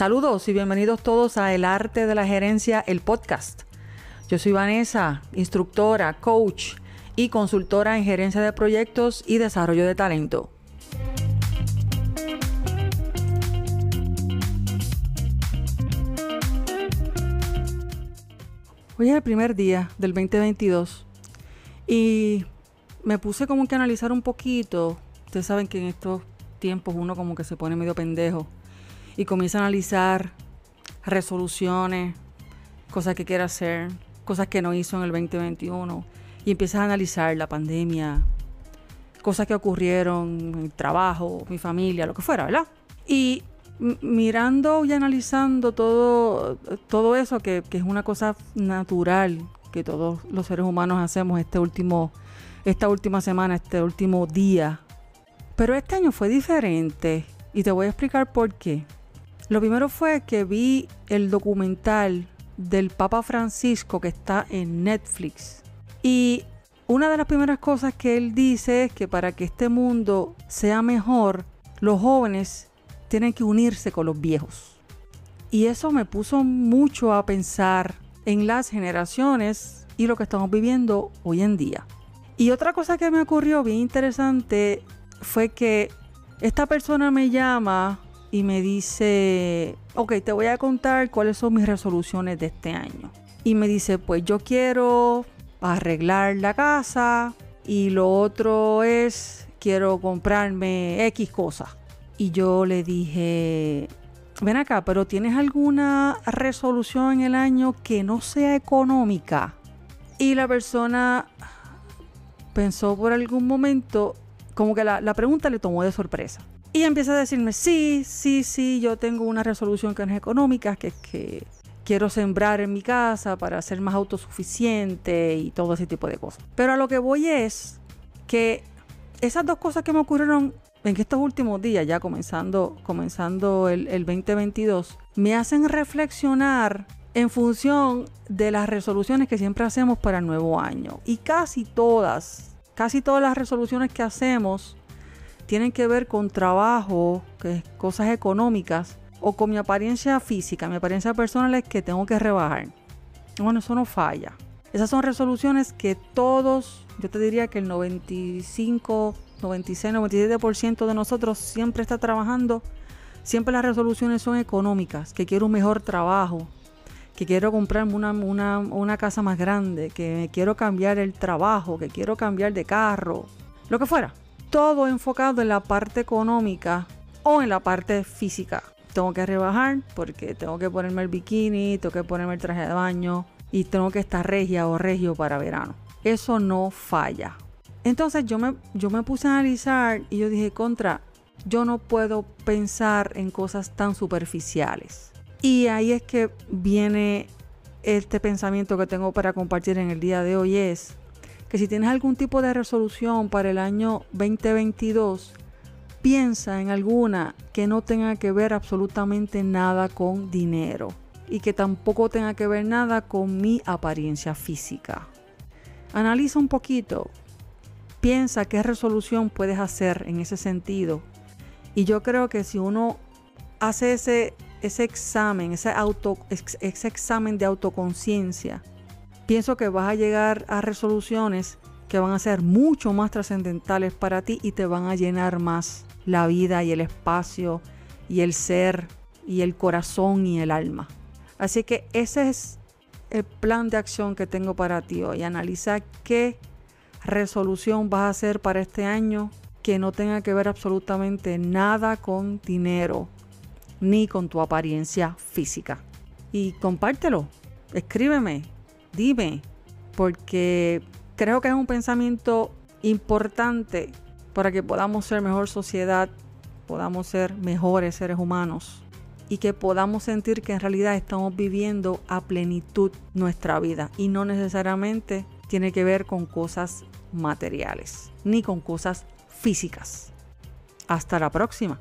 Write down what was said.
Saludos y bienvenidos todos a El Arte de la Gerencia, el podcast. Yo soy Vanessa, instructora, coach y consultora en gerencia de proyectos y desarrollo de talento. Hoy es el primer día del 2022 y me puse como que a analizar un poquito. Ustedes saben que en estos tiempos uno como que se pone medio pendejo y comienza a analizar resoluciones, cosas que quiere hacer, cosas que no hizo en el 2021 y empiezas a analizar la pandemia, cosas que ocurrieron el trabajo, mi familia, lo que fuera, ¿verdad? Y mirando y analizando todo, todo eso, que, que, es una cosa natural que todos los seres humanos hacemos este último, esta última semana, este último día. Pero este año fue diferente y te voy a explicar por qué. Lo primero fue que vi el documental del Papa Francisco que está en Netflix. Y una de las primeras cosas que él dice es que para que este mundo sea mejor, los jóvenes tienen que unirse con los viejos. Y eso me puso mucho a pensar en las generaciones y lo que estamos viviendo hoy en día. Y otra cosa que me ocurrió bien interesante fue que esta persona me llama y me dice, ok, te voy a contar cuáles son mis resoluciones de este año. Y me dice, pues yo quiero arreglar la casa y lo otro es, quiero comprarme X cosas. Y yo le dije, ven acá, pero ¿tienes alguna resolución en el año que no sea económica? Y la persona pensó por algún momento, como que la, la pregunta le tomó de sorpresa. Y empieza a decirme, sí, sí, sí, yo tengo una resolución que no es económica, que es que quiero sembrar en mi casa para ser más autosuficiente y todo ese tipo de cosas. Pero a lo que voy es que esas dos cosas que me ocurrieron en estos últimos días, ya comenzando, comenzando el, el 2022, me hacen reflexionar en función de las resoluciones que siempre hacemos para el nuevo año. Y casi todas, casi todas las resoluciones que hacemos tienen que ver con trabajo, que cosas económicas, o con mi apariencia física, mi apariencia personal es que tengo que rebajar. Bueno, eso no falla. Esas son resoluciones que todos, yo te diría que el 95, 96, 97% de nosotros siempre está trabajando. Siempre las resoluciones son económicas, que quiero un mejor trabajo, que quiero comprarme una, una, una casa más grande, que quiero cambiar el trabajo, que quiero cambiar de carro, lo que fuera. Todo enfocado en la parte económica o en la parte física. Tengo que rebajar porque tengo que ponerme el bikini, tengo que ponerme el traje de baño y tengo que estar regia o regio para verano. Eso no falla. Entonces yo me, yo me puse a analizar y yo dije, contra, yo no puedo pensar en cosas tan superficiales. Y ahí es que viene este pensamiento que tengo para compartir en el día de hoy es que si tienes algún tipo de resolución para el año 2022, piensa en alguna que no tenga que ver absolutamente nada con dinero y que tampoco tenga que ver nada con mi apariencia física. Analiza un poquito Piensa qué resolución puedes hacer en ese sentido. Y yo creo que si uno hace ese, ese examen, ese, auto, ese examen de autoconciencia, pienso que vas a llegar a resoluciones que van a ser mucho más trascendentales para ti y te van a llenar más la vida y el espacio y el ser y el corazón y el alma. Así que ese es el plan de acción que tengo para ti hoy. Analiza qué resolución vas a hacer para este año que no tenga que ver absolutamente nada con dinero ni con tu apariencia física. Y compártelo, escríbeme, dime, porque creo que es un pensamiento importante para que podamos ser mejor sociedad, podamos ser mejores seres humanos y que podamos sentir que en realidad estamos viviendo a plenitud nuestra vida y no necesariamente tiene que ver con cosas materiales ni con cosas físicas. Hasta la próxima.